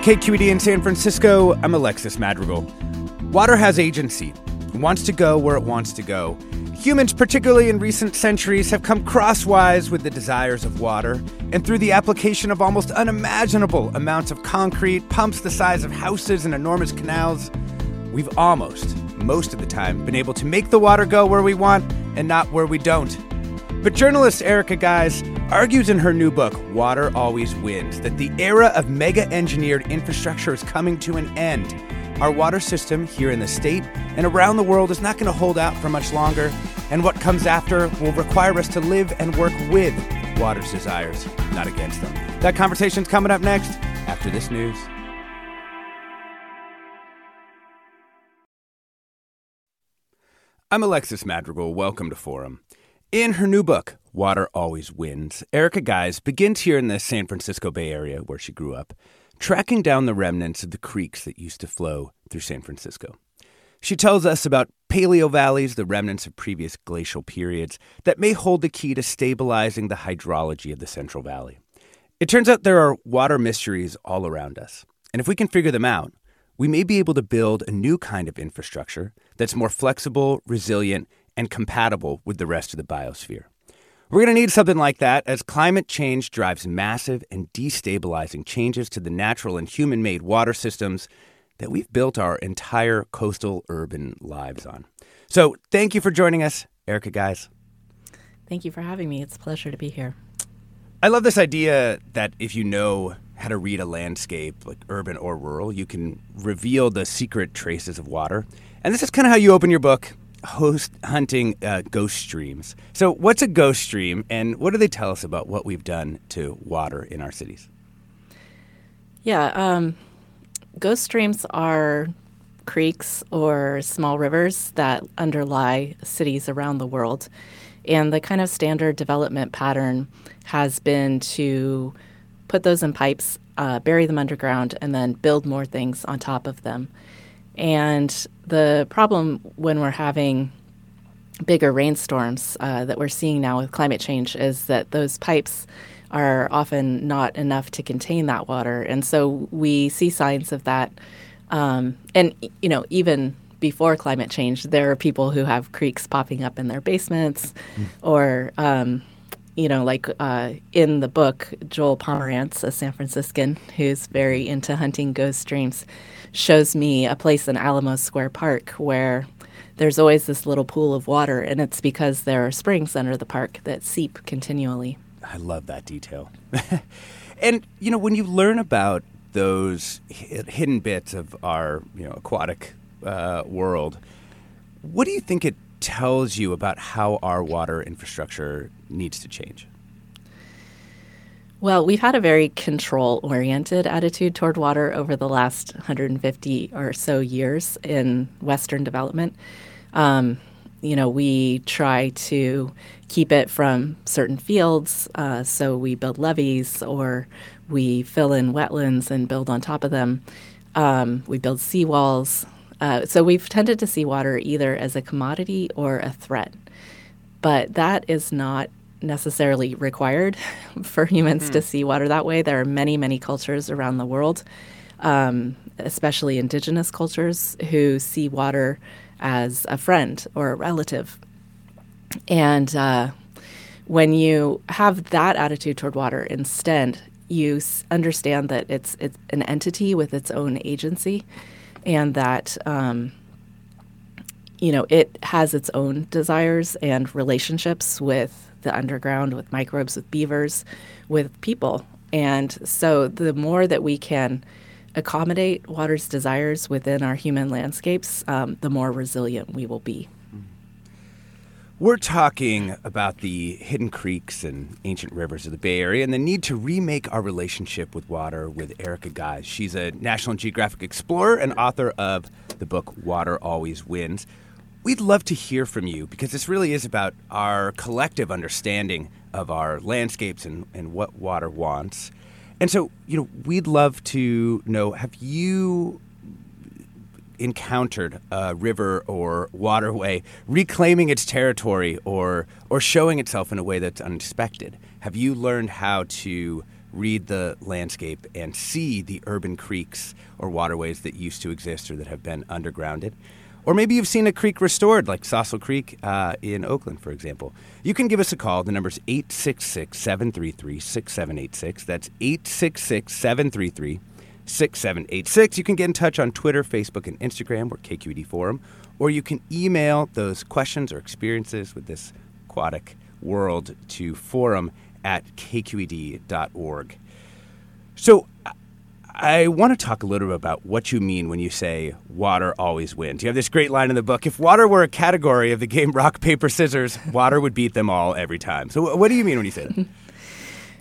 KQED in San Francisco, I'm Alexis Madrigal. Water has agency, it wants to go where it wants to go. Humans, particularly in recent centuries, have come crosswise with the desires of water, and through the application of almost unimaginable amounts of concrete, pumps the size of houses, and enormous canals, we've almost, most of the time, been able to make the water go where we want and not where we don't. But journalist Erica Gies argues in her new book, Water Always Wins, that the era of mega engineered infrastructure is coming to an end. Our water system here in the state and around the world is not going to hold out for much longer, and what comes after will require us to live and work with water's desires, not against them. That conversation's coming up next after this news. I'm Alexis Madrigal. Welcome to Forum. In her new book, Water Always Wins, Erica Gies begins here in the San Francisco Bay Area, where she grew up, tracking down the remnants of the creeks that used to flow through San Francisco. She tells us about paleo valleys, the remnants of previous glacial periods, that may hold the key to stabilizing the hydrology of the Central Valley. It turns out there are water mysteries all around us. And if we can figure them out, we may be able to build a new kind of infrastructure that's more flexible, resilient, and compatible with the rest of the biosphere. We're going to need something like that as climate change drives massive and destabilizing changes to the natural and human made water systems that we've built our entire coastal urban lives on. So, thank you for joining us, Erica Gies. Thank you for having me. It's a pleasure to be here. I love this idea that if you know how to read a landscape, like urban or rural, you can reveal the secret traces of water. And this is kind of how you open your book host hunting uh, ghost streams. So, what's a ghost stream, and what do they tell us about what we've done to water in our cities? Yeah, um, ghost streams are creeks or small rivers that underlie cities around the world. And the kind of standard development pattern has been to put those in pipes, uh, bury them underground, and then build more things on top of them. And the problem when we're having bigger rainstorms uh, that we're seeing now with climate change is that those pipes are often not enough to contain that water. And so we see signs of that. Um, and, you know, even before climate change, there are people who have creeks popping up in their basements mm. or, um, you know, like uh, in the book, Joel Pomerantz, a San Franciscan who's very into hunting ghost streams, shows me a place in Alamo Square Park where there's always this little pool of water, and it's because there are springs under the park that seep continually. I love that detail. and, you know, when you learn about those hidden bits of our, you know, aquatic uh, world, what do you think it tells you about how our water infrastructure needs to change? Well, we've had a very control oriented attitude toward water over the last 150 or so years in Western development. Um, you know, we try to keep it from certain fields, uh, so we build levees or we fill in wetlands and build on top of them. Um, we build seawalls. Uh, so we've tended to see water either as a commodity or a threat. But that is not necessarily required for humans mm. to hmm. see water that way. There are many, many cultures around the world, um, especially indigenous cultures, who see water as a friend or a relative. And uh, when you have that attitude toward water instead, you s- understand that it's, it's an entity with its own agency and that um, you know it has its own desires and relationships with the underground with microbes with beavers with people. And so the more that we can accommodate water's desires within our human landscapes um, the more resilient we will be We're talking about the hidden creeks and ancient rivers of the Bay Area and the need to remake our relationship with water with Erica Gies. She's a National Geographic explorer and author of the book Water Always Wins. We'd love to hear from you because this really is about our collective understanding of our landscapes and, and what water wants. And so, you know, we'd love to know have you encountered a river or waterway reclaiming its territory or or showing itself in a way that's unexpected? Have you learned how to read the landscape and see the urban creeks or waterways that used to exist or that have been undergrounded? Or maybe you've seen a creek restored, like Sausal Creek uh, in Oakland, for example. You can give us a call. The number's 866 733 6786. That's 866 733 6786. You can get in touch on Twitter, Facebook, and Instagram. We're KQED Forum. Or you can email those questions or experiences with this aquatic world to forum at kqed.org. So I- I want to talk a little bit about what you mean when you say water always wins. You have this great line in the book if water were a category of the game rock, paper, scissors, water would beat them all every time. So, what do you mean when you say that?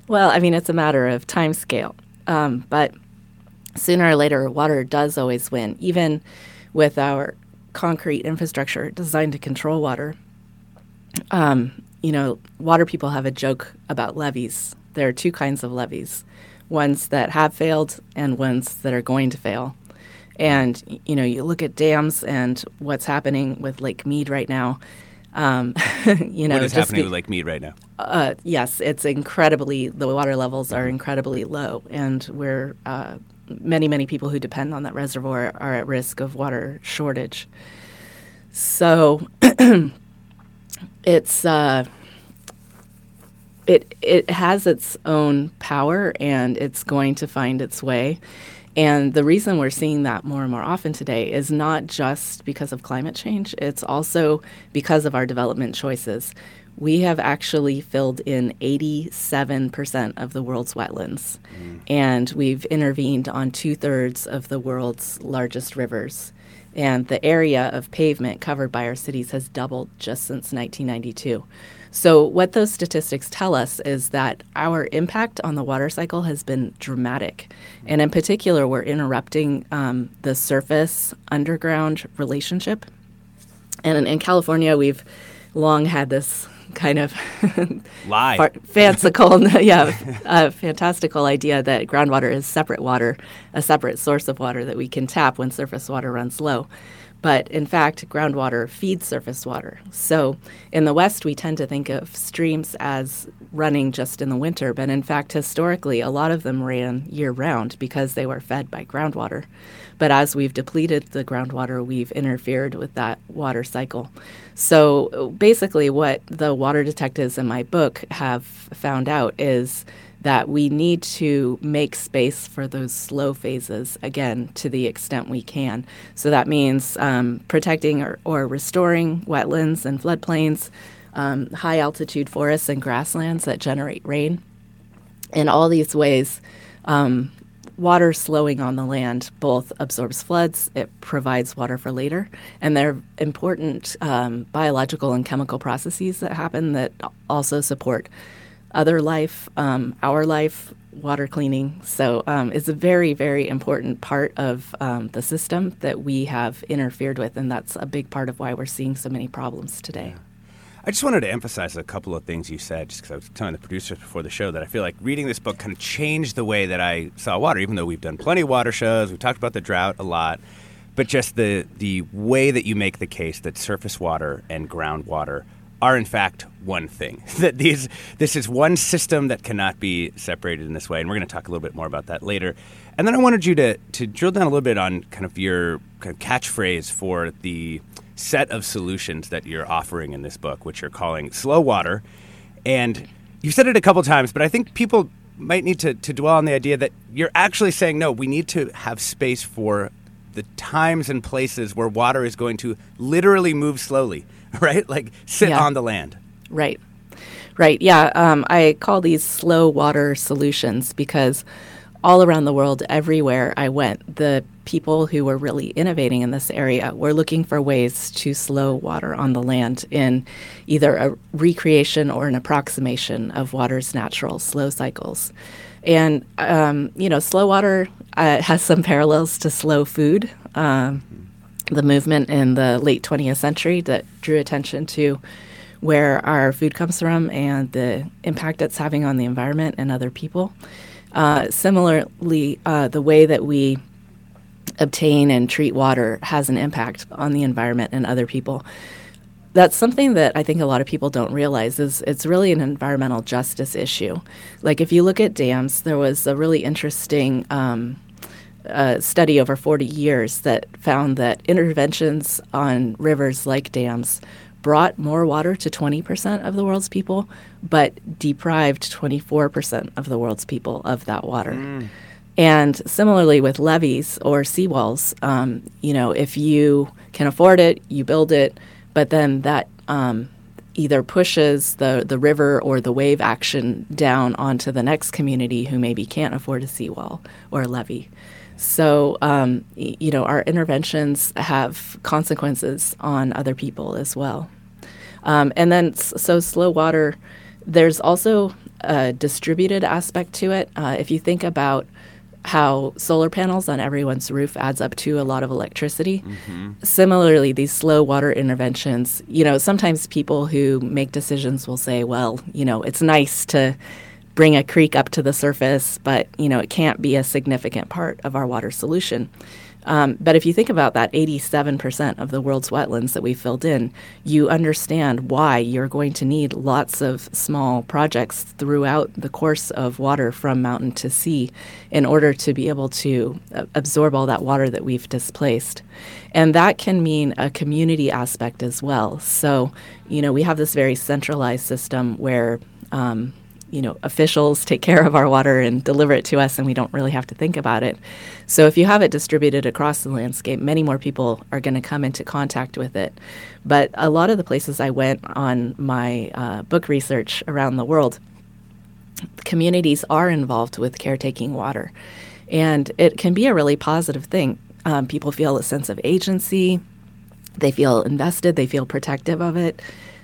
Well, I mean, it's a matter of time scale. Um, but sooner or later, water does always win, even with our concrete infrastructure designed to control water. Um, you know, water people have a joke about levees. There are two kinds of levees ones that have failed and ones that are going to fail. And, you know, you look at dams and what's happening with Lake Mead right now. Um, you know, what is happening be- with Lake Mead right now? uh, yes, it's incredibly, the water levels are incredibly low, and we're, uh, many, many people who depend on that reservoir are at risk of water shortage. So it's, uh, it, it has its own power and it's going to find its way. And the reason we're seeing that more and more often today is not just because of climate change, it's also because of our development choices. We have actually filled in 87% of the world's wetlands, and we've intervened on two thirds of the world's largest rivers. And the area of pavement covered by our cities has doubled just since 1992. So, what those statistics tell us is that our impact on the water cycle has been dramatic. And in particular, we're interrupting um, the surface underground relationship. And in, in California, we've long had this kind of Lie. far- fanciful, yeah, uh, fantastical idea that groundwater is separate water, a separate source of water that we can tap when surface water runs low. But in fact, groundwater feeds surface water. So in the West, we tend to think of streams as running just in the winter, but in fact, historically, a lot of them ran year round because they were fed by groundwater. But as we've depleted the groundwater, we've interfered with that water cycle. So basically, what the water detectives in my book have found out is that we need to make space for those slow phases again to the extent we can. So that means um, protecting or, or restoring wetlands and floodplains, um, high altitude forests and grasslands that generate rain. In all these ways, um, water slowing on the land both absorbs floods, it provides water for later, and there are important um, biological and chemical processes that happen that also support other life, um, our life, water cleaning. So um, it's a very, very important part of um, the system that we have interfered with, and that's a big part of why we're seeing so many problems today. I just wanted to emphasize a couple of things you said, just because I was telling the producers before the show that I feel like reading this book kind of changed the way that I saw water. Even though we've done plenty of water shows, we've talked about the drought a lot, but just the the way that you make the case that surface water and groundwater are in fact one thing. that these this is one system that cannot be separated in this way, and we're going to talk a little bit more about that later. And then I wanted you to to drill down a little bit on kind of your kind of catchphrase for the set of solutions that you're offering in this book, which you're calling Slow Water. And you've said it a couple times, but I think people might need to, to dwell on the idea that you're actually saying, no, we need to have space for the times and places where water is going to literally move slowly, right? Like sit Yeah. on the land. Right. Right. Yeah. Um, I call these slow water solutions because all around the world, everywhere I went, the people who were really innovating in this area were looking for ways to slow water on the land in either a recreation or an approximation of water's natural slow cycles. And, um, you know, slow water uh, has some parallels to slow food. Um, the movement in the late 20th century that drew attention to where our food comes from and the impact it's having on the environment and other people. Uh, similarly, uh, the way that we obtain and treat water has an impact on the environment and other people. That's something that I think a lot of people don't realize is it's really an environmental justice issue. Like if you look at dams, there was a really interesting um, uh, study over 40 years that found that interventions on rivers like dams brought more water to 20% of the world's people, but deprived 24% of the world's people of that water. And similarly with levees or seawalls, um, you know, if you can afford it, you build it, but then that um, either pushes the, the river or the wave action down onto the next community who maybe can't afford a seawall or a levee. So, um, y- you know, our interventions have consequences on other people as well. Um, and then, so slow water, there's also a distributed aspect to it. Uh, if you think about how solar panels on everyone's roof adds up to a lot of electricity. Mm-hmm. Similarly, these slow water interventions, you know, sometimes people who make decisions will say, well, you know, it's nice to bring a creek up to the surface, but, you know, it can't be a significant part of our water solution. Um, but if you think about that 87% of the world's wetlands that we filled in, you understand why you're going to need lots of small projects throughout the course of water from mountain to sea in order to be able to uh, absorb all that water that we've displaced. And that can mean a community aspect as well. So, you know, we have this very centralized system where um, you know, officials take care of our water and deliver it to us, and we don't really have to think about it. So if you have it distributed across the landscape, many more people are going to come into contact with it. But a lot of the places I went on my uh, book research around the world, communities are involved with caretaking water, and it can be a really positive thing. Um, people feel a sense of agency. They feel invested. They feel protective of it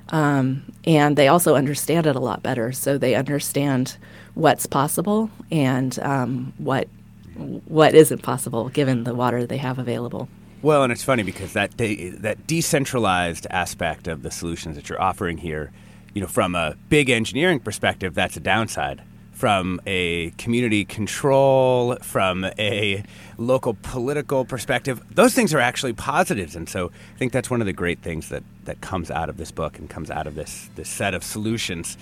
um, and they also understand it a lot better. So they understand what's possible and um, what what isn't possible given the water they have available. Well, and it's funny because that de- that decentralized aspect of the solutions that you're offering here, you know, from a big engineering perspective, that's a downside. From a community control, from a local political perspective, those things are actually positives, and so I think that's one of the great things that that comes out of this book and comes out of this this set of solutions.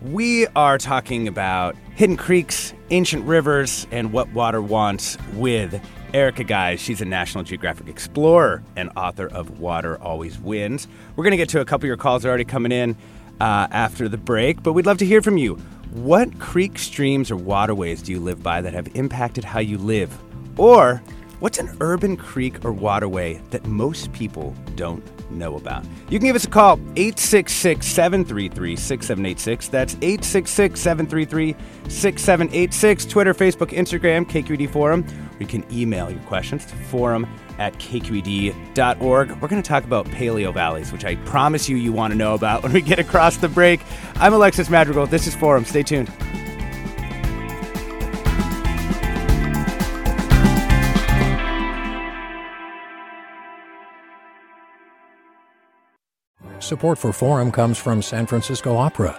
We are talking about hidden creeks, ancient rivers, and what water wants with Erica Gies. She's a National Geographic explorer and author of Water Always Wins. We're going to get to a couple of your calls that are already coming in uh, after the break, but we'd love to hear from you. What creeks, streams, or waterways do you live by that have impacted how you live? Or what's an urban creek or waterway that most people don't know about? You can give us a call, 866 733 6786. That's 866 733 6786. Twitter, Facebook, Instagram, KQED Forum. Or you can email your questions to forum at kqed.org. We're going to talk about paleo valleys, which I promise you you want to know about when we get across the break. I'm Alexis Madrigal. This is Forum. Stay tuned. Support for Forum comes from San Francisco Opera.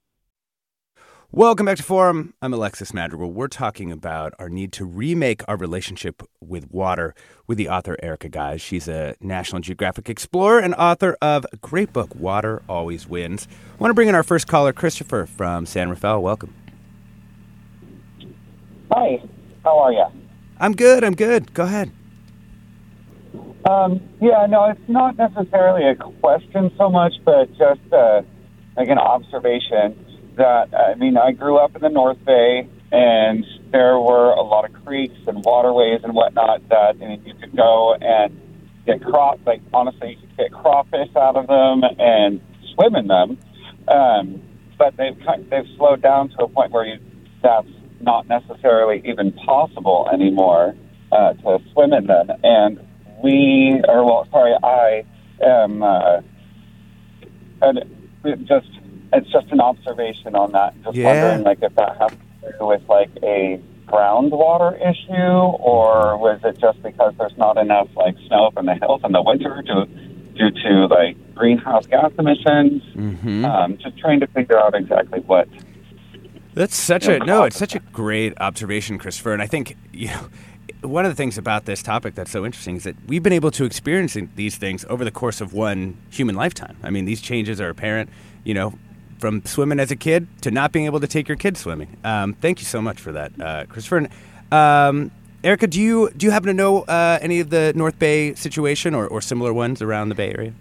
Welcome back to Forum. I'm Alexis Madrigal. We're talking about our need to remake our relationship with water with the author Erica Gies. She's a National Geographic explorer and author of a great book, Water Always Wins. I want to bring in our first caller, Christopher from San Rafael. Welcome. Hi, how are you? I'm good. I'm good. Go ahead. Um, yeah, no, it's not necessarily a question so much, but just uh, like an observation that I mean, I grew up in the North Bay, and there were a lot of creeks and waterways and whatnot that I mean, you could go and get crop. Like honestly, you could get crawfish out of them and swim in them. Um, but they've they've slowed down to a point where you, that's not necessarily even possible anymore uh, to swim in them. And we, or well, sorry, I am. Uh, and just it's just an observation on that. Just Yeah. wondering, like, if that has to do with like a groundwater issue, or was it just because there's not enough like snow up in the hills in the winter due due to like greenhouse gas emissions? Mm-hmm. Um, just trying to figure out exactly what. That's such a no. It's such a great observation, Christopher. And I think you know one of the things about this topic that's so interesting is that we've been able to experience these things over the course of one human lifetime. I mean, these changes are apparent. You know, from swimming as a kid to not being able to take your kids swimming. Um, thank you so much for that, uh, Christopher. Um, Erica, do you do you happen to know uh, any of the North Bay situation or, or similar ones around the Bay Area?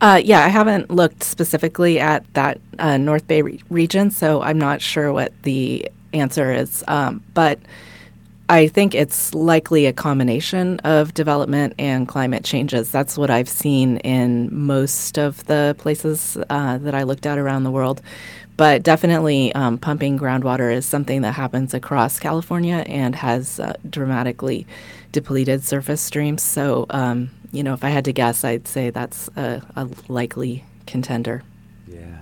Uh, yeah, I haven't looked specifically at that uh, North Bay re- region, so I'm not sure what the answer is. Um, but I think it's likely a combination of development and climate changes. That's what I've seen in most of the places uh, that I looked at around the world. But definitely, um, pumping groundwater is something that happens across California and has uh, dramatically depleted surface streams. So, um, you know, if I had to guess, I'd say that's a, a likely contender. Yeah.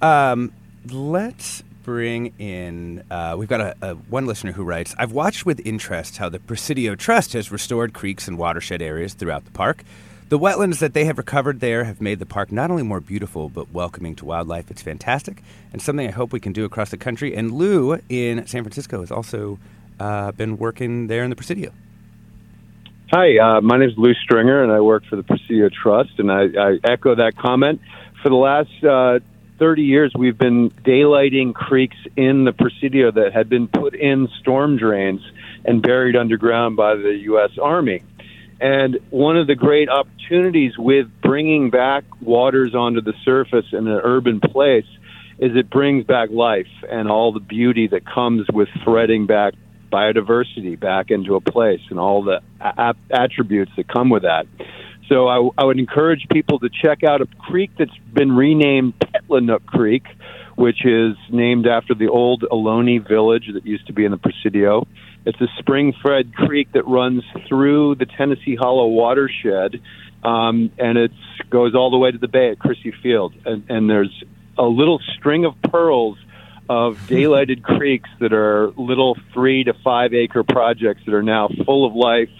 Um, let's bring in. Uh, we've got a, a one listener who writes, "I've watched with interest how the Presidio Trust has restored creeks and watershed areas throughout the park. The wetlands that they have recovered there have made the park not only more beautiful but welcoming to wildlife. It's fantastic and something I hope we can do across the country. And Lew in San Francisco has also uh, been working there in the Presidio. Hi, uh, my name is Lew Stringer, and I work for the Presidio Trust. And I, I echo that comment. For the last uh, 30 years, we've been daylighting creeks in the Presidio that had been put in storm drains and buried underground by the U.S. Army. And one of the great opportunities with bringing back waters onto the surface in an urban place is it brings back life and all the beauty that comes with threading back biodiversity back into a place and all the a- attributes that come with that. So I, I would encourage people to check out a creek that's been renamed Petlenuc Creek, which is named after the old Ohlone village that used to be in the Presidio. It's a spring-fed creek that runs through the Tennessee Hollow watershed, um, and it goes all the way to the bay at Crissy Field. And, and there's a little string of pearls of daylighted creeks that are little three to five acre projects that are now full of life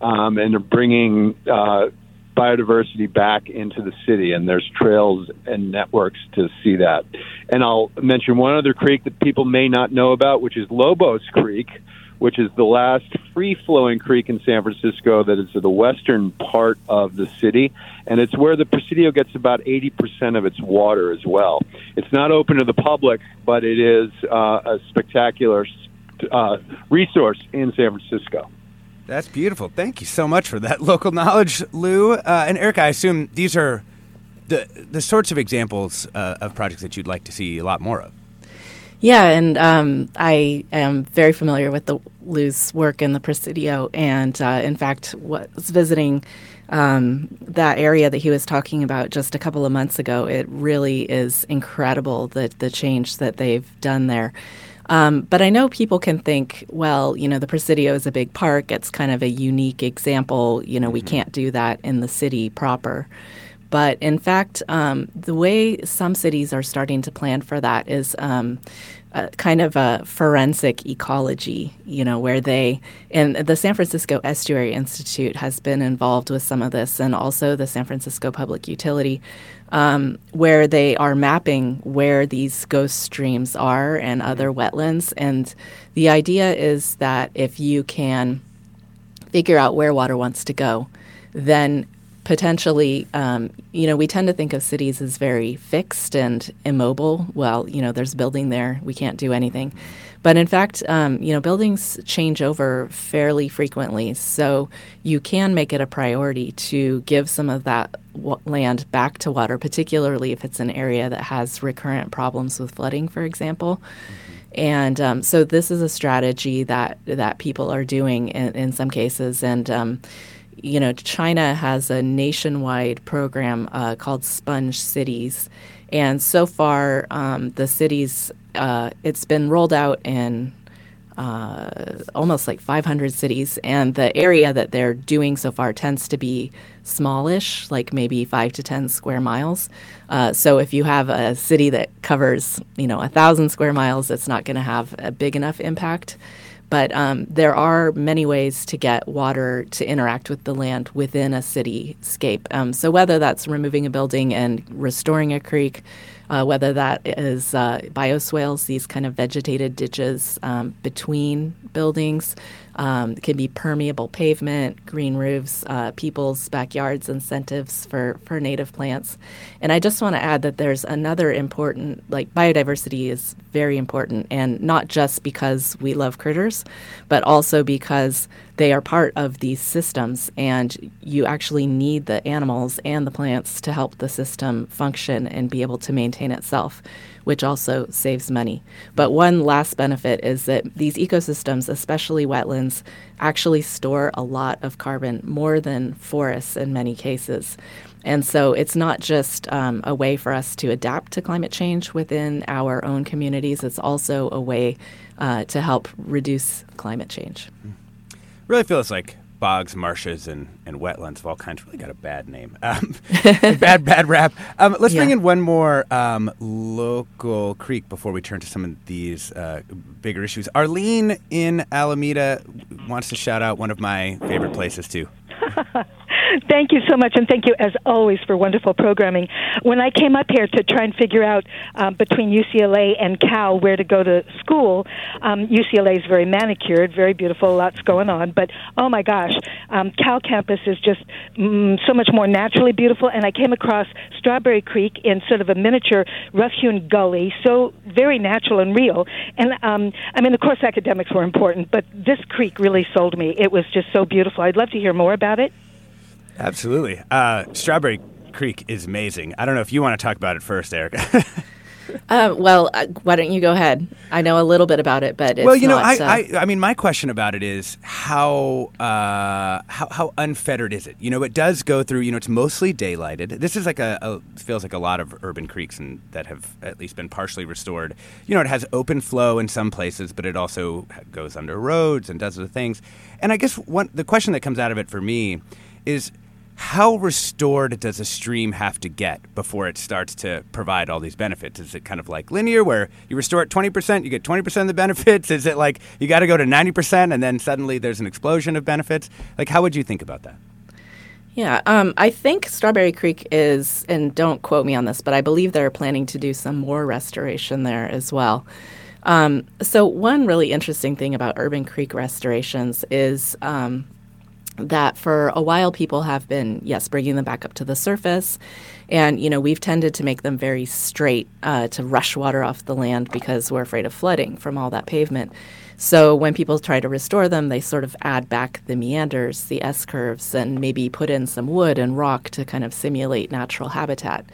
um, and are bringing uh, biodiversity back into the city. And there's trails and networks to see that. And I'll mention one other creek that people may not know about, which is Lobos Creek, which is the last free flowing creek in San Francisco that is to the western part of the city. And it's where the Presidio gets about 80% of its water as well. It's not open to the public, but it is uh, a spectacular uh, resource in San Francisco. That's beautiful. Thank you so much for that local knowledge, Lew. Uh, and Eric, I assume these are the the sorts of examples uh, of projects that you'd like to see a lot more of. Yeah, and um, I am very familiar with the Lew's work in the Presidio, and uh, in fact, was visiting um, that area that he was talking about just a couple of months ago. It really is incredible the the change that they've done there. Um, but I know people can think, well, you know, the Presidio is a big park. It's kind of a unique example. You know, we Mm-hmm. can't do that in the city proper. But in fact, um, the way some cities are starting to plan for that is um, kind of a forensic ecology, you know, where they, and the San Francisco Estuary Institute has been involved with some of this, and also the San Francisco Public Utility, um, where they are mapping where these ghost streams are and other wetlands. And the idea is that if you can figure out where water wants to go, then potentially, um, you know, we tend to think of cities as very fixed and immobile. Well, you know, there's a building there, we can't do anything. But in fact, um, you know, buildings change over fairly frequently. So you can make it a priority to give some of that w- land back to water, particularly if it's an area that has recurrent problems with flooding, for example. And um, so this is a strategy that that people are doing in, in some cases. And um, you know, China has a nationwide program uh, called Sponge Cities, and so far um, the cities uh, it's been rolled out in uh, almost like 500 cities, and the area that they're doing so far tends to be smallish, like maybe five to 10 square miles. Uh, so if you have a city that covers, you know, a thousand square miles, it's not going to have a big enough impact. But um, there are many ways to get water to interact with the land within a cityscape. Um, so whether that's removing a building and restoring a creek, uh, whether that is uh, bioswales, these kind of vegetated ditches um, between buildings, um, it can be permeable pavement, green roofs, uh, people's backyards, incentives for, for native plants. And I just want to add that there's another important, like biodiversity is very important, and not just because we love critters, but also because they are part of these systems, and you actually need the animals and the plants to help the system function and be able to maintain itself, which also saves money. But one last benefit is that these ecosystems, especially wetlands, actually store a lot of carbon, more than forests in many cases. And so it's not just um, a way for us to adapt to climate change within our own communities, it's also a way uh, to help reduce climate change. really feels like bogs, marshes, and, and wetlands of all kinds really got a bad name. Um, bad, bad rap. Um, let's bring in one more um, local creek before we turn to some of these uh, bigger issues. Arlene in Alameda wants to shout out one of my favorite places, too. Thank you so much, and thank you as always for wonderful programming. When I came up here to try and figure out um, between UCLA and Cal where to go to school, um, UCLA is very manicured, very beautiful, lots going on. But oh my gosh, um, Cal campus is just mm, so much more naturally beautiful. And I came across Strawberry Creek in sort of a miniature rough-hewn gully, so very natural and real. And um, I mean, of course, academics were important, but this creek really sold me. It was just so beautiful. I'd love to hear more about it. Absolutely. Uh, Strawberry Creek is amazing. I don't know if you want to talk about it first, Eric. Uh, well, uh, why don't you go ahead? I know a little bit about it, but it's well, you know, not, I, uh, I, I mean, my question about it is how, uh, how how unfettered is it? You know, it does go through. You know, it's mostly daylighted. This is like a, a feels like a lot of urban creeks and that have at least been partially restored. You know, it has open flow in some places, but it also goes under roads and does other things. And I guess one the question that comes out of it for me is how restored does a stream have to get before it starts to provide all these benefits? Is it kind of like linear where you restore it 20%, you get 20% of the benefits? Is it like you got to go to 90% and then suddenly there's an explosion of benefits? Like, how would you think about that? Yeah, um, I think Strawberry Creek is, and don't quote me on this, but I believe they're planning to do some more restoration there as well. Um, so, one really interesting thing about urban creek restorations is um, that for a while people have been, yes, bringing them back up to the surface. And, you know, we've tended to make them very straight uh, to rush water off the land because we're afraid of flooding from all that pavement. So when people try to restore them, they sort of add back the meanders, the S curves, and maybe put in some wood and rock to kind of simulate natural habitat.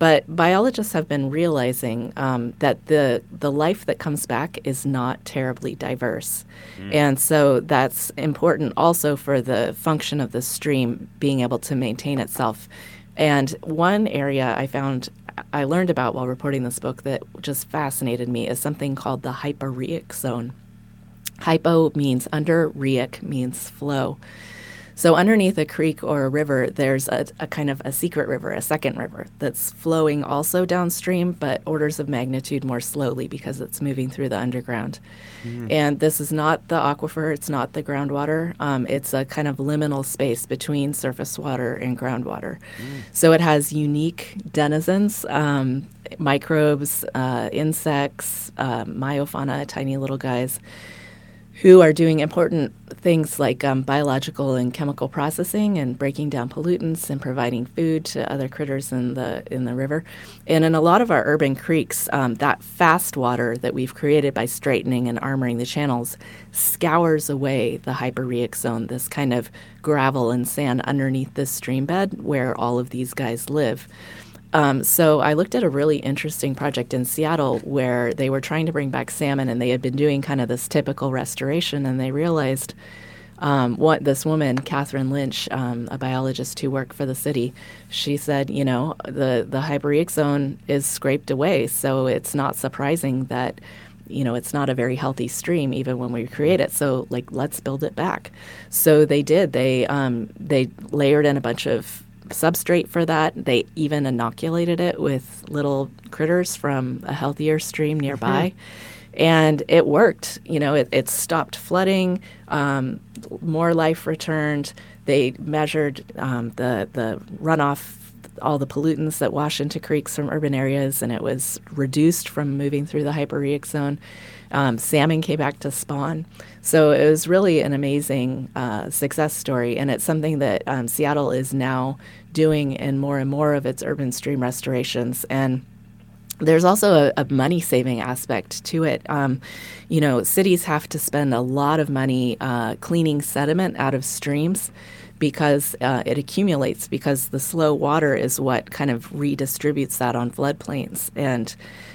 But biologists have been realizing um, that the the life that comes back is not terribly diverse, mm. and so that's important also for the function of the stream being able to maintain itself. And one area I found I learned about while reporting this book that just fascinated me is something called the hyporheic zone. Hypo means under, rheic means flow. So underneath a creek or a river, there's a, a, kind of a secret river, a second river that's flowing also downstream, but orders of magnitude more slowly because it's moving through the underground. Mm. And this is not the aquifer, it's not the groundwater. Um, it's a kind of liminal space between surface water and groundwater. Mm. So it has unique denizens, um, microbes, uh, insects, uh, meiofauna, tiny little guys who are doing important things like um, biological and chemical processing and breaking down pollutants and providing food to other critters in the in the river. And in a lot of our urban creeks, um, that fast water that we've created by straightening and armoring the channels scours away the hyporheic zone, this kind of gravel and sand underneath the stream bed where all of these guys live. Um, so I looked at a really interesting project in Seattle where they were trying to bring back salmon, and they had been doing kind of this typical restoration, and they realized um, what this woman, Catherine Lynch, um, a biologist who worked for the city, she said, you know, the the hyporheic zone is scraped away, so it's not surprising that. You know, it's not a very healthy stream even when we create it. So, like, let's build it back. So they did. They um, they layered in a bunch of substrate for that. They even inoculated it with little critters from a healthier stream nearby. Mm-hmm. And it worked. You know, it, it stopped flooding, um, more life returned. They measured um, the, the runoff all the pollutants that wash into creeks from urban areas, and it was reduced from moving through the hyporheic zone. Um, salmon came back to spawn. So it was really an amazing uh, success story, and it's something that um, Seattle is now doing in more and more of its urban stream restorations. And there's also a, a money saving aspect to it. Um, you know, cities have to spend a lot of money uh, cleaning sediment out of streams because uh, it accumulates because the slow water is what kind of redistributes that on floodplains and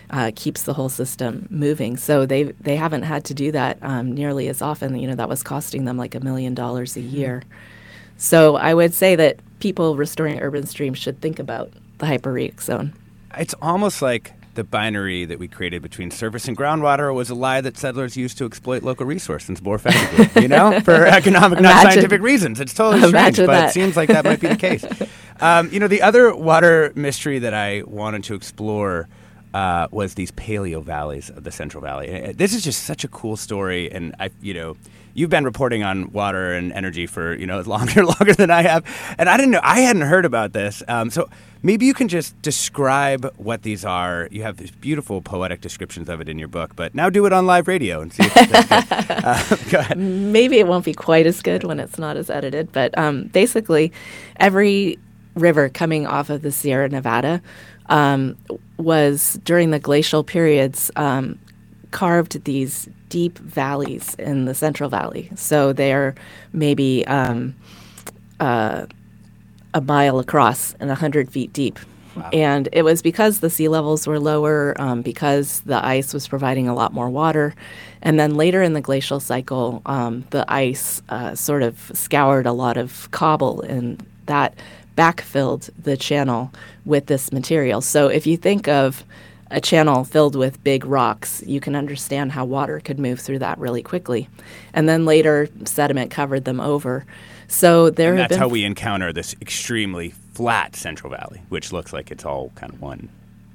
uh, keeps the whole system moving. So they they haven't had to do that um, nearly as often. You know that was costing them like a million dollars a year. So I would say that people restoring urban streams should think about the hyporheic zone. It's almost like the binary that we created between surface and groundwater was a lie that settlers used to exploit local resources more effectively, you know, for economic, not scientific reasons. It's totally strange, but that. it seems like that might be the case. Um, you know, the other water mystery that I wanted to explore uh, was these paleo valleys of the Central Valley. This is just such a cool story, and I, you know, you've been reporting on water and energy for you know longer longer than I have, and I didn't know I hadn't heard about this. Um, so maybe you can just describe what these are. You have these beautiful poetic descriptions of it in your book, but now do it on live radio and see. If uh, maybe it won't be quite as good when it's not as edited, but um, basically, every river coming off of the Sierra Nevada um, was during the glacial periods um, carved these deep valleys in the Central Valley. So they're maybe um, uh, a mile across and 100 feet deep. Wow. And it was because the sea levels were lower, um, because the ice was providing a lot more water. And then later in the glacial cycle, um, the ice uh, sort of scoured a lot of cobble, and that backfilled the channel with this material. So if you think of a channel filled with big rocks, you can understand how water could move through that really quickly. And then later, sediment covered them over. So there and that's how we encounter this extremely flat Central Valley, which looks like it's all kind of one,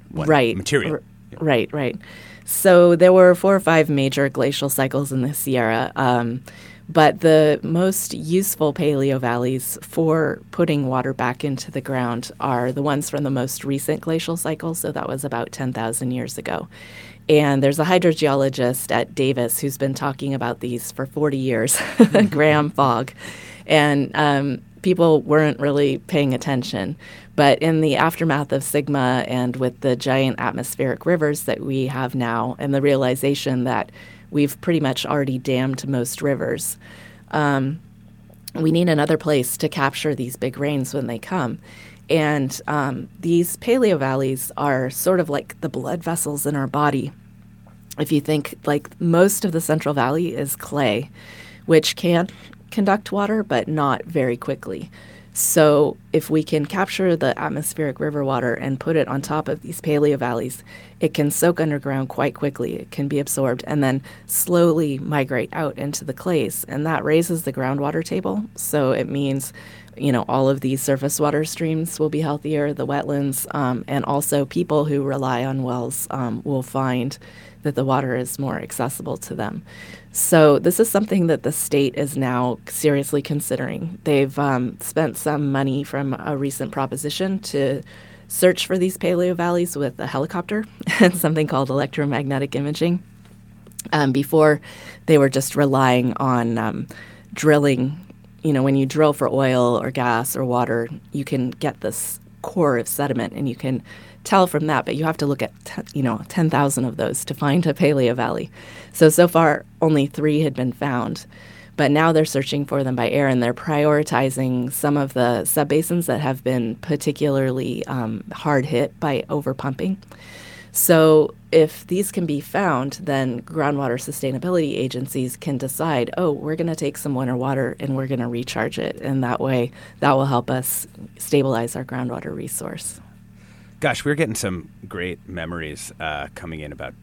one right. material. R- yeah. Right, right. So there were four or five major glacial cycles in the Sierra. Um, but the most useful paleo valleys for putting water back into the ground are the ones from the most recent glacial cycle. So that was about 10,000 years ago. And there's a hydrogeologist at Davis who's been talking about these for 40 years, Graham Fogg. And um, people weren't really paying attention. But in the aftermath of SGMA and with the giant atmospheric rivers that we have now, and the realization that we've pretty much already dammed most rivers. Um, we need another place to capture these big rains when they come. And um, these paleo valleys are sort of like the blood vessels in our body. If you think like most of the Central Valley is clay, which can conduct water, but not very quickly. So, if we can capture the atmospheric river water and put it on top of these paleo valleys, it can soak underground quite quickly. It can be absorbed and then slowly migrate out into the clays. And that raises the groundwater table. So, it means, you know, all of these surface water streams will be healthier, the wetlands, um, and also people who rely on wells um, will find that the water is more accessible to them. So, this is something that the state is now seriously considering. They've um, spent some money from a recent proposition to search for these paleo valleys with a helicopter and something called electromagnetic imaging. Um, before, they were just relying on um, drilling. You know, when you drill for oil or gas or water, you can get this core of sediment and you can tell from that, but you have to look at, you know, 10,000 of those to find a paleo valley. So, so far, only three had been found. But now they're searching for them by air and they're prioritizing some of the subbasins that have been particularly um, hard hit by overpumping. So, if these can be found, then groundwater sustainability agencies can decide, oh, we're going to take some winter water and we're going to recharge it. And that way, that will help us stabilize our groundwater resource. Gosh, we're getting some great memories uh, coming in about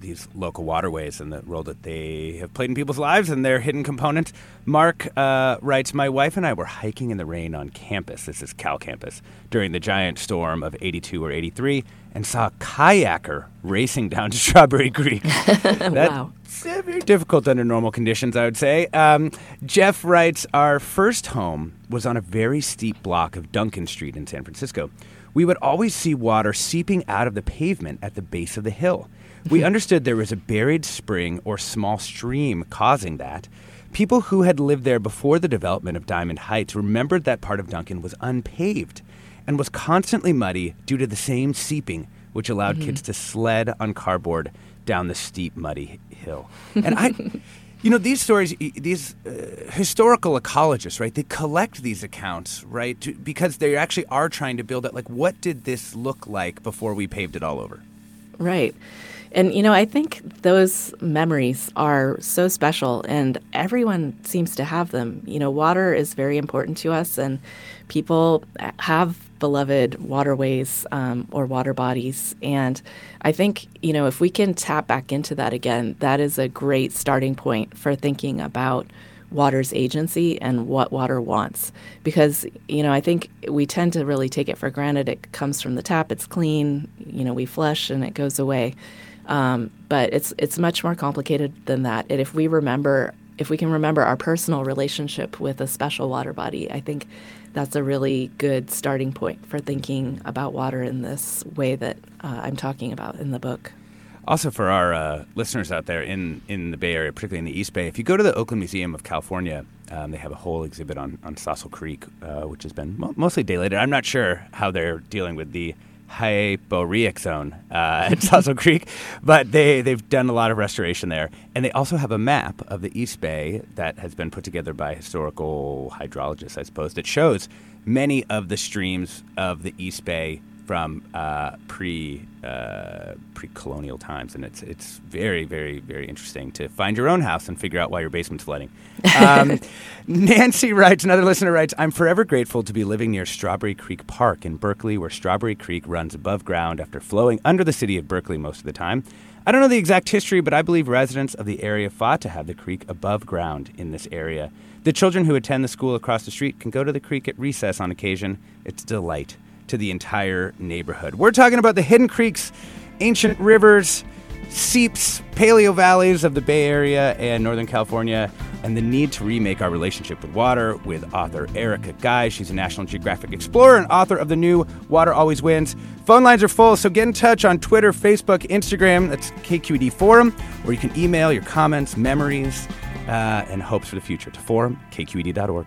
these local waterways and the role that they have played in people's lives and their hidden components. Mark uh, writes, My wife and I were hiking in the rain on campus, this is Cal campus, during the giant storm of 82 or 83 and saw a kayaker racing down to Strawberry Creek. wow. very difficult under normal conditions, I would say. Um, Jeff writes, Our first home was on a very steep block of Duncan Street in San Francisco we would always see water seeping out of the pavement at the base of the hill. We understood there was a buried spring or small stream causing that. People who had lived there before the development of Diamond Heights remembered that part of Duncan was unpaved and was constantly muddy due to the same seeping, which allowed mm-hmm. kids to sled on cardboard down the steep, muddy hill. And I. You know, these stories, these uh, historical ecologists, right? They collect these accounts, right? To, because they actually are trying to build it. Like, what did this look like before we paved it all over? Right. And, you know, I think those memories are so special, and everyone seems to have them. You know, water is very important to us, and people have beloved waterways um, or water bodies. And I think, you know, if we can tap back into that again, that is a great starting point for thinking about water's agency and what water wants. Because, you know, I think we tend to really take it for granted. It comes from the tap, it's clean, you know, we flush and it goes away. Um, but it's it's much more complicated than that. And if we remember, if we can remember our personal relationship with a special water body, I think that's a really good starting point for thinking about water in this way that uh, I'm talking about in the book. Also, for our uh, listeners out there in, in the Bay Area, particularly in the East Bay, if you go to the Oakland Museum of California, um, they have a whole exhibit on, on Sausal Creek, uh, which has been mo- mostly daylighted. I'm not sure how they're dealing with the hyporheic zone uh, at Sausal Creek, but they, they've done a lot of restoration there. And they also have a map of the East Bay that has been put together by historical hydrologists, I suppose, that shows many of the streams of the East Bay from uh, pre uh, pre colonial times, and it's it's very very very interesting to find your own house and figure out why your basement's flooding. Um, Nancy writes, another listener writes, I'm forever grateful to be living near Strawberry Creek Park in Berkeley, where Strawberry Creek runs above ground after flowing under the city of Berkeley most of the time. I don't know the exact history, but I believe residents of the area fought to have the creek above ground in this area. The children who attend the school across the street can go to the creek at recess on occasion. It's a delight to the entire neighborhood. We're talking about the hidden creeks, ancient rivers, seeps, paleo valleys of the Bay Area and Northern California, and the need to remake our relationship with water with author Erica Gies. She's a National Geographic explorer and author of the new Water Always Wins. Phone lines are full, so get in touch on Twitter, Facebook, Instagram. That's KQED Forum, or you can email your comments, memories, uh, and hopes for the future to forum, kqed.org.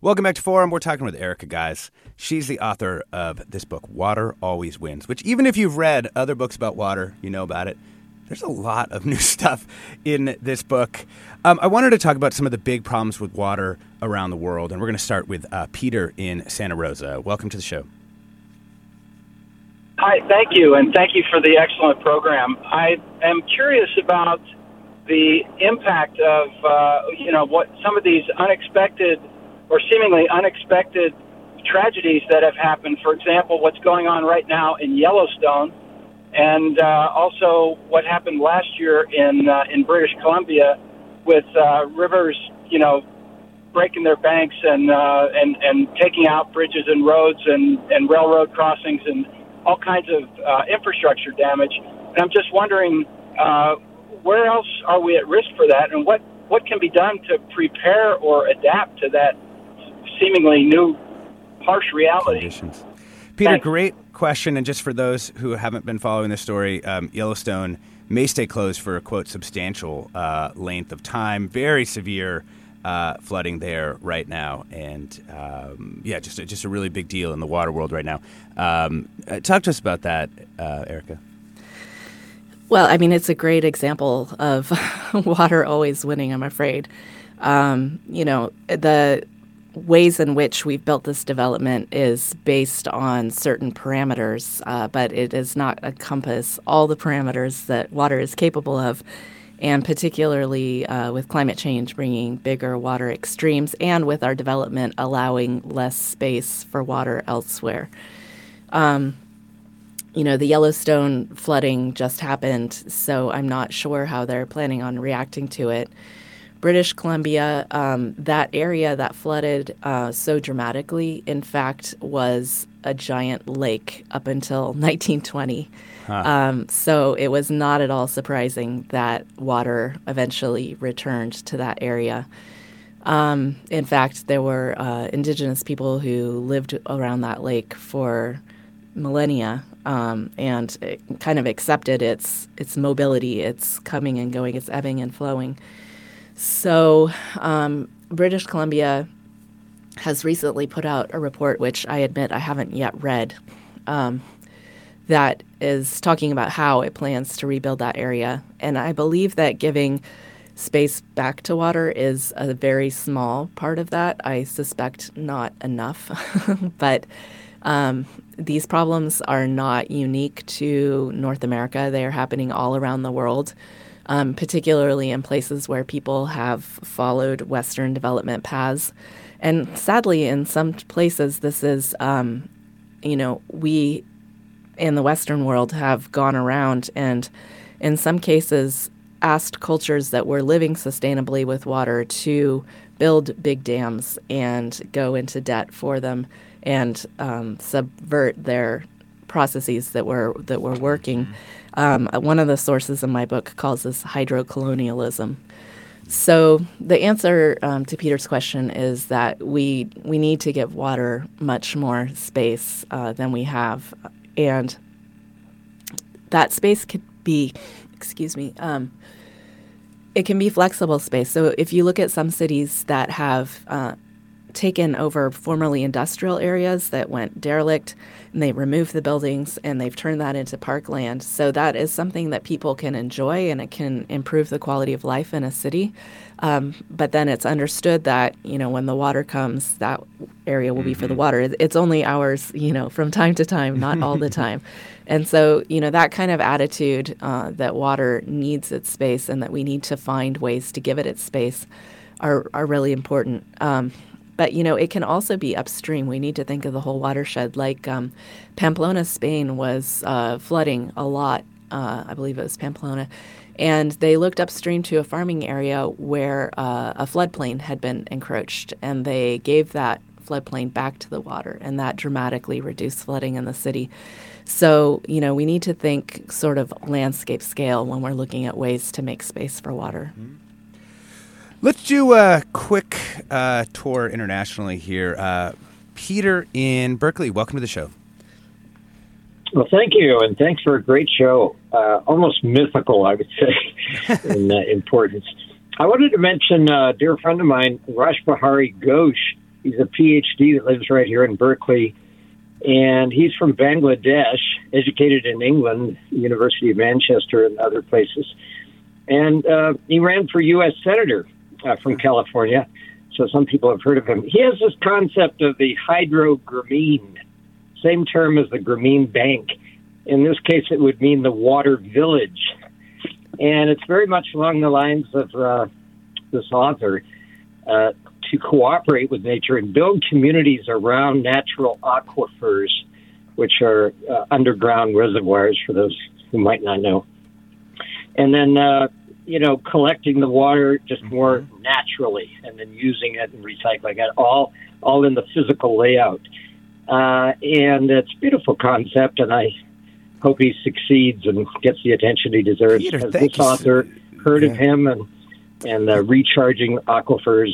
Welcome back to Forum. We're talking with Erica Gies. She's the author of this book, Water Always Wins, which, even if you've read other books about water, you know about it. There's a lot of new stuff in this book. Um, I wanted to talk about some of the big problems with water around the world, and we're going to start with uh, Peter in Santa Rosa. Welcome to the show. Hi, thank you, and thank you for the excellent program. I am curious about the impact of, uh, you know, what some of these unexpected or seemingly unexpected tragedies that have happened. For example, what's going on right now in Yellowstone, and uh, also what happened last year in uh, in British Columbia with uh, rivers, you know, breaking their banks and uh, and and taking out bridges and roads and and railroad crossings and all kinds of uh, infrastructure damage. And I'm just wondering, uh, where else are we at risk for that, and what what can be done to prepare or adapt to that seemingly new harsh reality. Conditions. Peter, Thanks. great question. And just for those who haven't been following this story, um, Yellowstone may stay closed for a quote substantial uh, length of time. Very severe uh, flooding there right now, and um, yeah, just a, just a really big deal in the water world right now. Um, uh, talk to us about that, uh, Erica. Well, I mean, it's a great example of water always winning. I'm afraid. Um, you know the ways in which we've built this development is based on certain parameters, uh, but it does not encompass all the parameters that water is capable of, and particularly uh, with climate change bringing bigger water extremes, and with our development allowing less space for water elsewhere. Um, you know, the Yellowstone flooding just happened, so I'm not sure how they're planning on reacting to it. British Columbia, um, that area that flooded uh, so dramatically, in fact, was a giant lake up until 1920. Huh. Um, so it was not at all surprising that water eventually returned to that area. Um, in fact, there were uh, indigenous people who lived around that lake for millennia um, and kind of accepted its its mobility, its coming and going, its ebbing and flowing. So, um, British Columbia has recently put out a report, which I admit I haven't yet read, um, that is talking about how it plans to rebuild that area. And I believe that giving space back to water is a very small part of that. I suspect not enough. but um, these problems are not unique to North America, they are happening all around the world um, particularly in places where people have followed Western development paths. And sadly, in some places, this is, um, you know, we in the Western world have gone around and, in some cases, asked cultures that were living sustainably with water to build big dams and go into debt for them and um, subvert their processes that were that were working. Um, one of the sources in my book calls this hydrocolonialism. So the answer um, to Peter's question is that we we need to give water much more space uh, than we have, and that space could be, excuse me, um, it can be flexible space. So if you look at some cities that have uh, taken over formerly industrial areas that went derelict and they removed the buildings and they've turned that into parkland. So that is something that people can enjoy and it can improve the quality of life in a city. Um, but then it's understood that you know when the water comes, that area will mm-hmm. be for the mm-hmm. water. It's only ours, you know, from time to time, not all the time. And so you know that kind of attitude uh, that water needs its space and that we need to find ways to give it its space are are really important. Um, but you know, it can also be upstream. We need to think of the whole watershed. Like um, Pamplona, Spain, was uh, flooding a lot. Uh, I believe it was Pamplona, and they looked upstream to a farming area where uh, a floodplain had been encroached, and they gave that floodplain back to the water, and that dramatically reduced flooding in the city. So, you know, we need to think sort of landscape scale when we're looking at ways to make space for water. Mm-hmm. Let's do a quick uh, tour internationally here. Uh, Peter in Berkeley, welcome to the show. Well, thank you, and thanks for a great show. Uh, almost mythical, I would say, in uh, importance. I wanted to mention uh, a dear friend of mine, Rash Behari Ghosh. He's a PhD that lives right here in Berkeley, and he's from Bangladesh, educated in England, University of Manchester, and other places. And uh, he ran for U.S. Senator uh, from California. So some people have heard of him. He has this concept of the hydrogramine, same term as the Grameen Bank. In this case, it would mean the water village. And it's very much along the lines of uh, this author uh, to cooperate with nature and build communities around natural aquifers, which are uh, underground reservoirs for those who might not know. And then uh, you know, collecting the water just mm-hmm. more naturally and then using it and recycling it all, all in the physical layout. Uh, and it's a beautiful concept, and I hope he succeeds and gets the attention he deserves. Peter, because this author heard yeah. of him and and uh, recharging aquifers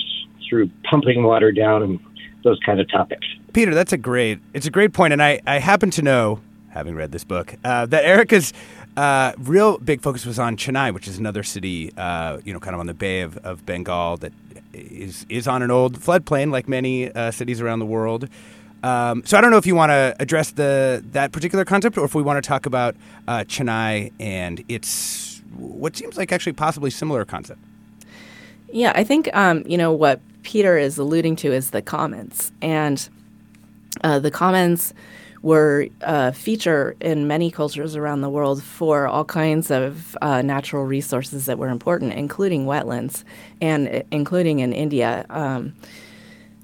through pumping water down and those kind of topics. Peter, that's a great it's a great point, and I I happen to know, having read this book, uh, that Erica's uh, real big focus was on Chennai, which is another city, uh, you know, kind of on the Bay of, of Bengal that is is on an old floodplain, like many uh, cities around the world. Um, so I don't know if you want to address the that particular concept, or if we want to talk about uh, Chennai and its what seems like actually possibly similar concept. Yeah, I think um, you know what Peter is alluding to is the commons, and uh, the commons were a uh, feature in many cultures around the world for all kinds of uh, natural resources that were important, including wetlands, and including in India. Um,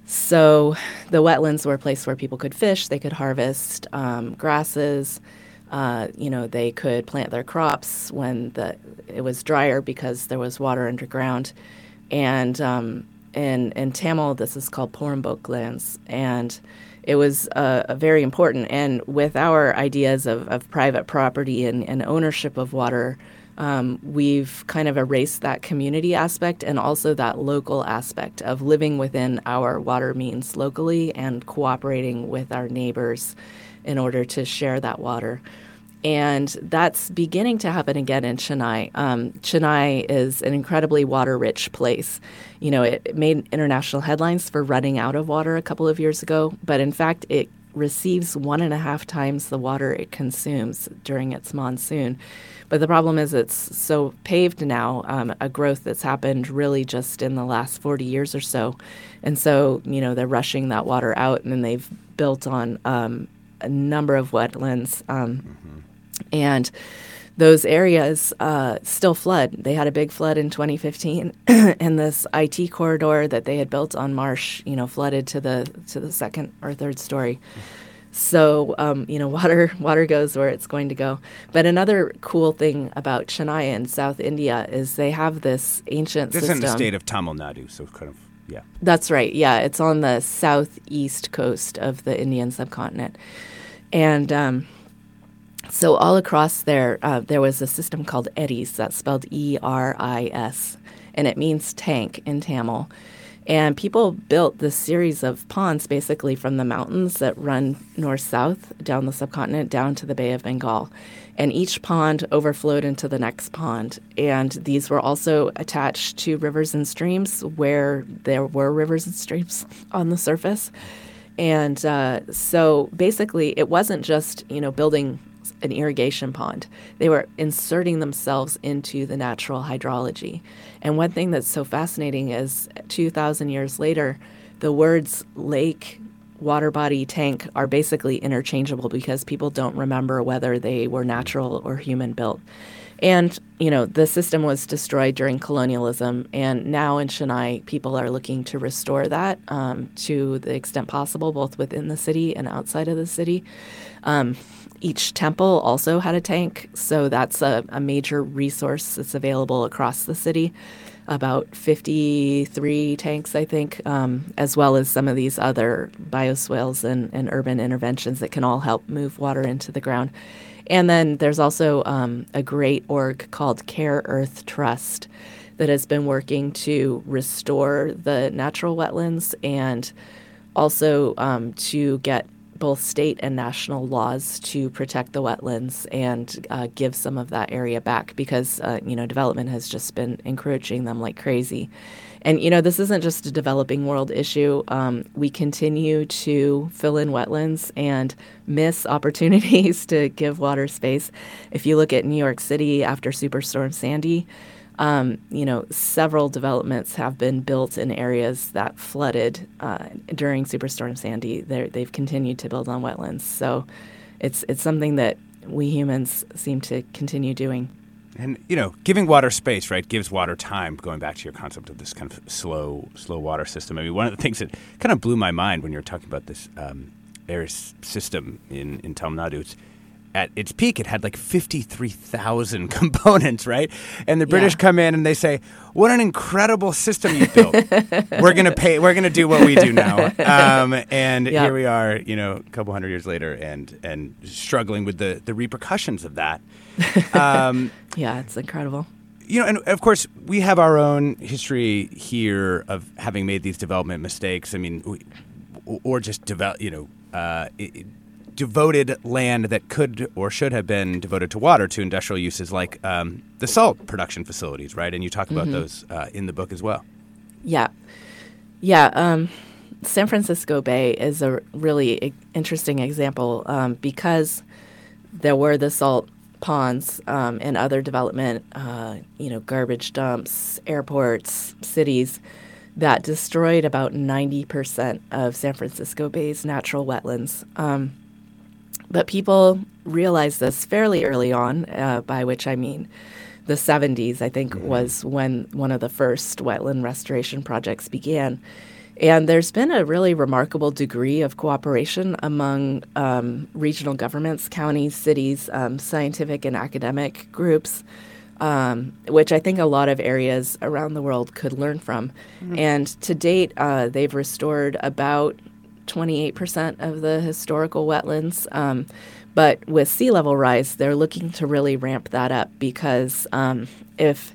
so the wetlands were a place where people could fish, they could harvest um, grasses. Uh, you know, they could plant their crops when the it was drier because there was water underground, and um, in in Tamil, this is called Porambok lands, and it was uh, very important. And with our ideas of, of private property and, and ownership of water, um, we've kind of erased that community aspect and also that local aspect of living within our water means locally and cooperating with our neighbors in order to share that water and that's beginning to happen again in Chennai. Um, Chennai is an incredibly water-rich place. You know, it, it, made international headlines for running out of water a couple of years ago, but in fact, it receives one and a half times the water it consumes during its monsoon. But the problem is it's so paved now, um, a growth that's happened really just in the last 40 years or so. And so, you know, they're rushing that water out and then they've built on um, a number of wetlands. Um, mm-hmm and those areas uh, still flood. They had a big flood in 2015, and this IT corridor that they had built on Marsh, you know, flooded to the to the second or third story. So um, you know, water water goes where it's going to go. But another cool thing about Chennai in South India is they have this ancient this system. in the state of Tamil Nadu, so kind of yeah. That's right. Yeah, it's on the southeast coast of the Indian subcontinent, and um, so all across there, uh, there was a system called ERIS, that's spelled E-R-I-S, and it means tank in Tamil. And people built this series of ponds basically from the mountains that run north south down the subcontinent down to the Bay of Bengal. And each pond overflowed into the next pond. And these were also attached to rivers and streams where there were rivers and streams on the surface. And uh, so basically, it wasn't just, you know, building an irrigation pond. They were inserting themselves into the natural hydrology. And one thing that's so fascinating is 2,000 years later, the words lake, water body, tank are basically interchangeable because people don't remember whether they were natural or human built. And, you know, the system was destroyed during colonialism. And now in Chennai, people are looking to restore that um, to the extent possible, both within the city and outside of the city. Um, each temple also had a tank, so that's a, a major resource that's available across the city. About 53 tanks, I think, um, as well as some of these other bioswales and, and urban interventions that can all help move water into the ground. And then there's also um, a great org called Care Earth Trust that has been working to restore the natural wetlands and also um, to get both state and national laws to protect the wetlands and uh, give some of that area back because uh, you know development has just been encroaching them like crazy. And you know this isn't just a developing world issue. Um, we continue to fill in wetlands and miss opportunities to give water space. If you look at New York City after Superstorm Sandy. Um, you know, several developments have been built in areas that flooded uh, during Superstorm Sandy. they they've continued to build on wetlands, so it's it's something that we humans seem to continue doing. And you know, giving water space, right, gives water time. Going back to your concept of this kind of slow, slow water system. I mean, one of the things that kind of blew my mind when you were talking about this um, air system in in Tamil Nadu. It's, at its peak, it had like 53,000 components, right? And the British yeah. come in and they say, What an incredible system you built. we're going to pay, we're going to do what we do now. Um, and yep. here we are, you know, a couple hundred years later and, and struggling with the, the repercussions of that. Um, yeah, it's incredible. You know, and of course, we have our own history here of having made these development mistakes. I mean, we, or just develop, you know, uh, it, devoted land that could or should have been devoted to water to industrial uses like um, the salt production facilities, right? And you talk about mm-hmm. those uh, in the book as well. Yeah. Yeah. Um, San Francisco Bay is a really interesting example um, because there were the salt ponds um, and other development, uh, you know, garbage dumps, airports, cities that destroyed about 90% of San Francisco Bay's natural wetlands. Um, but people realized this fairly early on, uh, by which I mean the 70s, I think, mm-hmm. was when one of the first wetland restoration projects began. And there's been a really remarkable degree of cooperation among um, regional governments, counties, cities, um, scientific and academic groups, um, which I think a lot of areas around the world could learn from. Mm-hmm. And to date, uh, they've restored about 28% of the historical wetlands. Um, but with sea level rise, they're looking to really ramp that up because um, if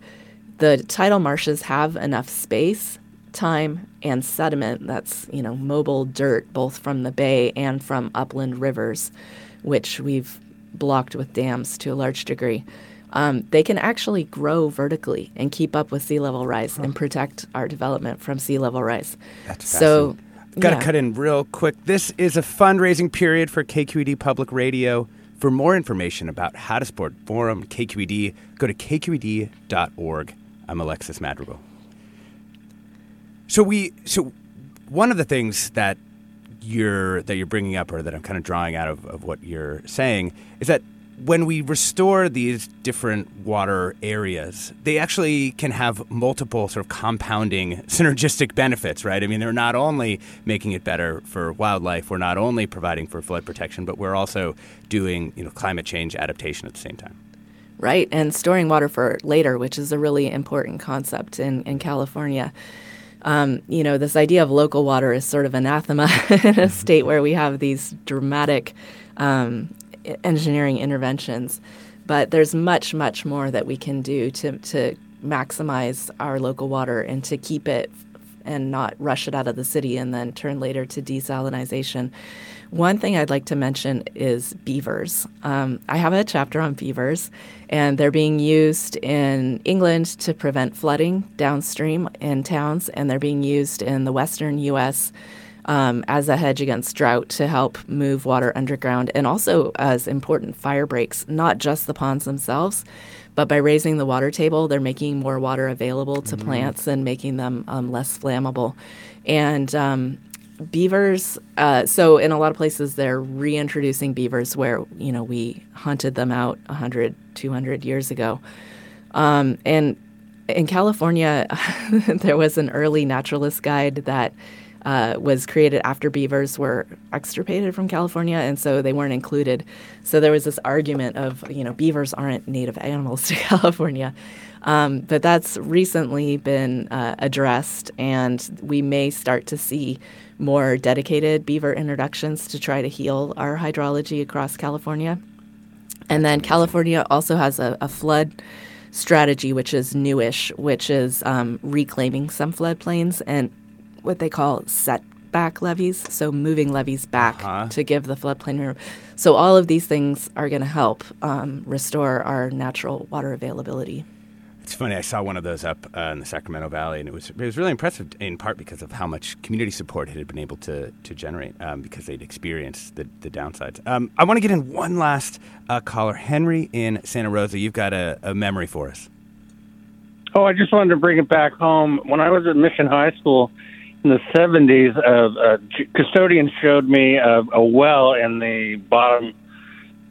the tidal marshes have enough space, time, and sediment that's you know mobile dirt both from the bay and from upland rivers, which we've blocked with dams to a large degree. Um, they can actually grow vertically and keep up with sea level rise huh. and protect our development from sea level rise. That's so Got to yeah. cut in real quick. This is a fundraising period for KQED Public Radio. For more information about how to support Forum KQED, go to kqed.org. I'm Alexis Madrigal. So we so one of the things that you're that you're bringing up or that I'm kind of drawing out of, of what you're saying is that when we restore these different water areas, they actually can have multiple sort of compounding synergistic benefits, right? I mean, they're not only making it better for wildlife, we're not only providing for flood protection, but we're also doing, you know, climate change adaptation at the same time. Right, and storing water for later, which is a really important concept in, in California. Um, you know, this idea of local water is sort of anathema in a mm-hmm. state where we have these dramatic um, engineering interventions. But there's much, much more that we can do to, to maximize our local water and to keep it and not rush it out of the city and then turn later to desalinization. One thing I'd like to mention is beavers. Um, I have a chapter on beavers, and they're being used in England to prevent flooding downstream in towns, and they're being used in the western U.S. Um, as a hedge against drought to help move water underground, and also as important fire breaks, not just the ponds themselves, but by raising the water table, they're making more water available to mm-hmm. plants and making them um, less flammable. And um, beavers uh, so in a lot of places they're reintroducing beavers where you know we hunted them out 100 200 years ago um, and in california there was an early naturalist guide that uh, was created after beavers were extirpated from California, and so they weren't included. So there was this argument of, you know, beavers aren't native animals to California. Um, but that's recently been uh, addressed, and we may start to see more dedicated beaver introductions to try to heal our hydrology across California. And then California also has a, a flood strategy, which is newish, which is um, reclaiming some floodplains and what they call setback levees, so moving levees back uh-huh. to give the floodplain room. So all of these things are going to help um, restore our natural water availability. It's funny. I saw one of those up uh, in the Sacramento Valley, and it was it was really impressive. In part because of how much community support it had been able to to generate, um, because they'd experienced the the downsides. Um, I want to get in one last uh, caller, Henry in Santa Rosa. You've got a, a, memory for us. Oh, I just wanted to bring it back home. When I was at Mission High School in the '70s, uh, a custodian showed me a, a well in the bottom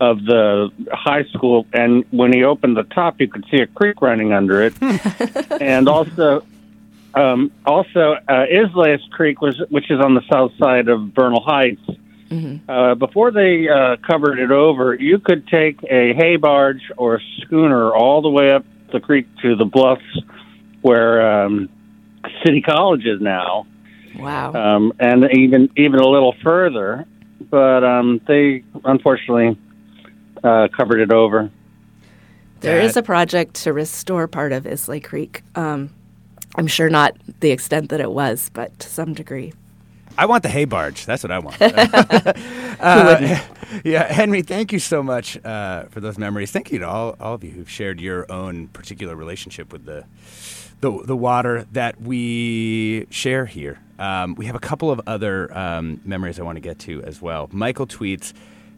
of the high school, and when he opened the top, you could see a creek running under it, and also. Um, also, uh, Islais Creek was, which is on the south side of Bernal Heights. Mm-hmm. Uh, before they uh, covered it over, you could take a hay barge or a schooner all the way up the creek to the bluffs where um, City College is now. Wow. Um, and even even a little further, but um, they unfortunately uh, covered it over. There is a project to restore part of Islais Creek. Um, I'm sure not the extent that it was, but to some degree. I want the hay barge. That's what I want. uh, yeah, Henry, thank you so much uh, for those memories. Thank you to all, all of you who've shared your own particular relationship with the the, the water that we share here. Um, we have a couple of other um, memories I want to get to as well. Michael tweets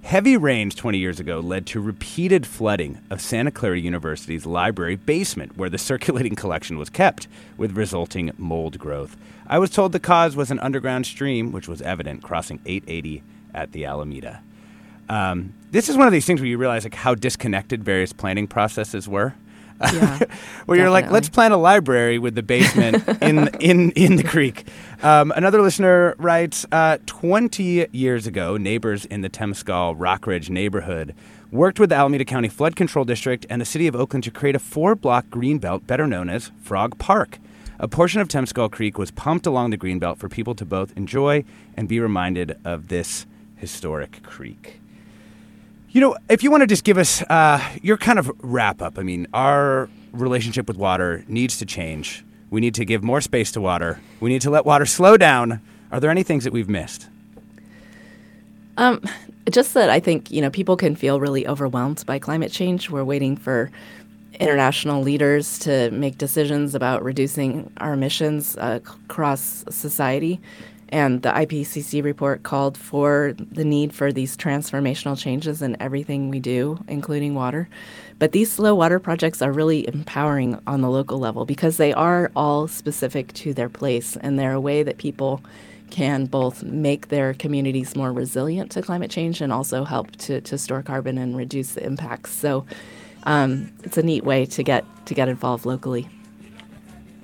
Heavy rains 20 years ago led to repeated flooding of Santa Clara University's library basement, where the circulating collection was kept, with resulting mold growth. I was told the cause was an underground stream, which was evident crossing 880 at the Alameda. Um, this is one of these things where you realize like how disconnected various planning processes were. Yeah, where you're like, let's plan a library with the basement in in in the creek. Um, another listener writes, uh, 20 years ago, neighbors in the Temescal Rockridge neighborhood worked with the Alameda County Flood Control District and the City of Oakland to create a four-block greenbelt, better known as Frog Park. A portion of Temescal Creek was pumped along the greenbelt for people to both enjoy and be reminded of this historic creek. You know, if you want to just give us uh, your kind of wrap up, I mean, our relationship with water needs to change. We need to give more space to water. We need to let water slow down. Are there any things that we've missed? Um, just that I think you know people can feel really overwhelmed by climate change. We're waiting for international leaders to make decisions about reducing our emissions uh, across society, and the IPCC report called for the need for these transformational changes in everything we do, including water. But these slow water projects are really empowering on the local level because they are all specific to their place and they're a way that people can both make their communities more resilient to climate change and also help to, to store carbon and reduce the impacts. So um, it's a neat way to get to get involved locally.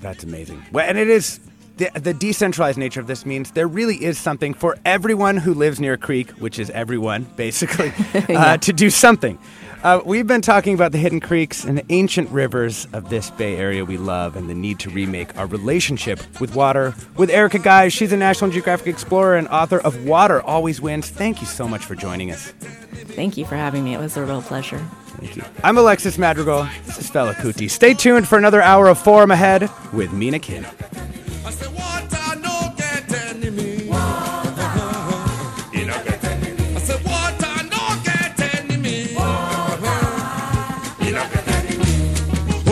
That's amazing. Well, and it is the, the decentralized nature of this means there really is something for everyone who lives near a creek, which is everyone, basically, uh, to do something. Uh, we've been talking about the hidden creeks and the ancient rivers of this Bay Area we love and the need to remake our relationship with water with Erica Gies. She's a National Geographic explorer and author of Water Always Wins. Thank you so much for joining us. Thank you for having me. It was a real pleasure. Thank you. I'm Alexis Madrigal. This is Fela Kuti. Stay tuned for another hour of Forum ahead with Mina Kim.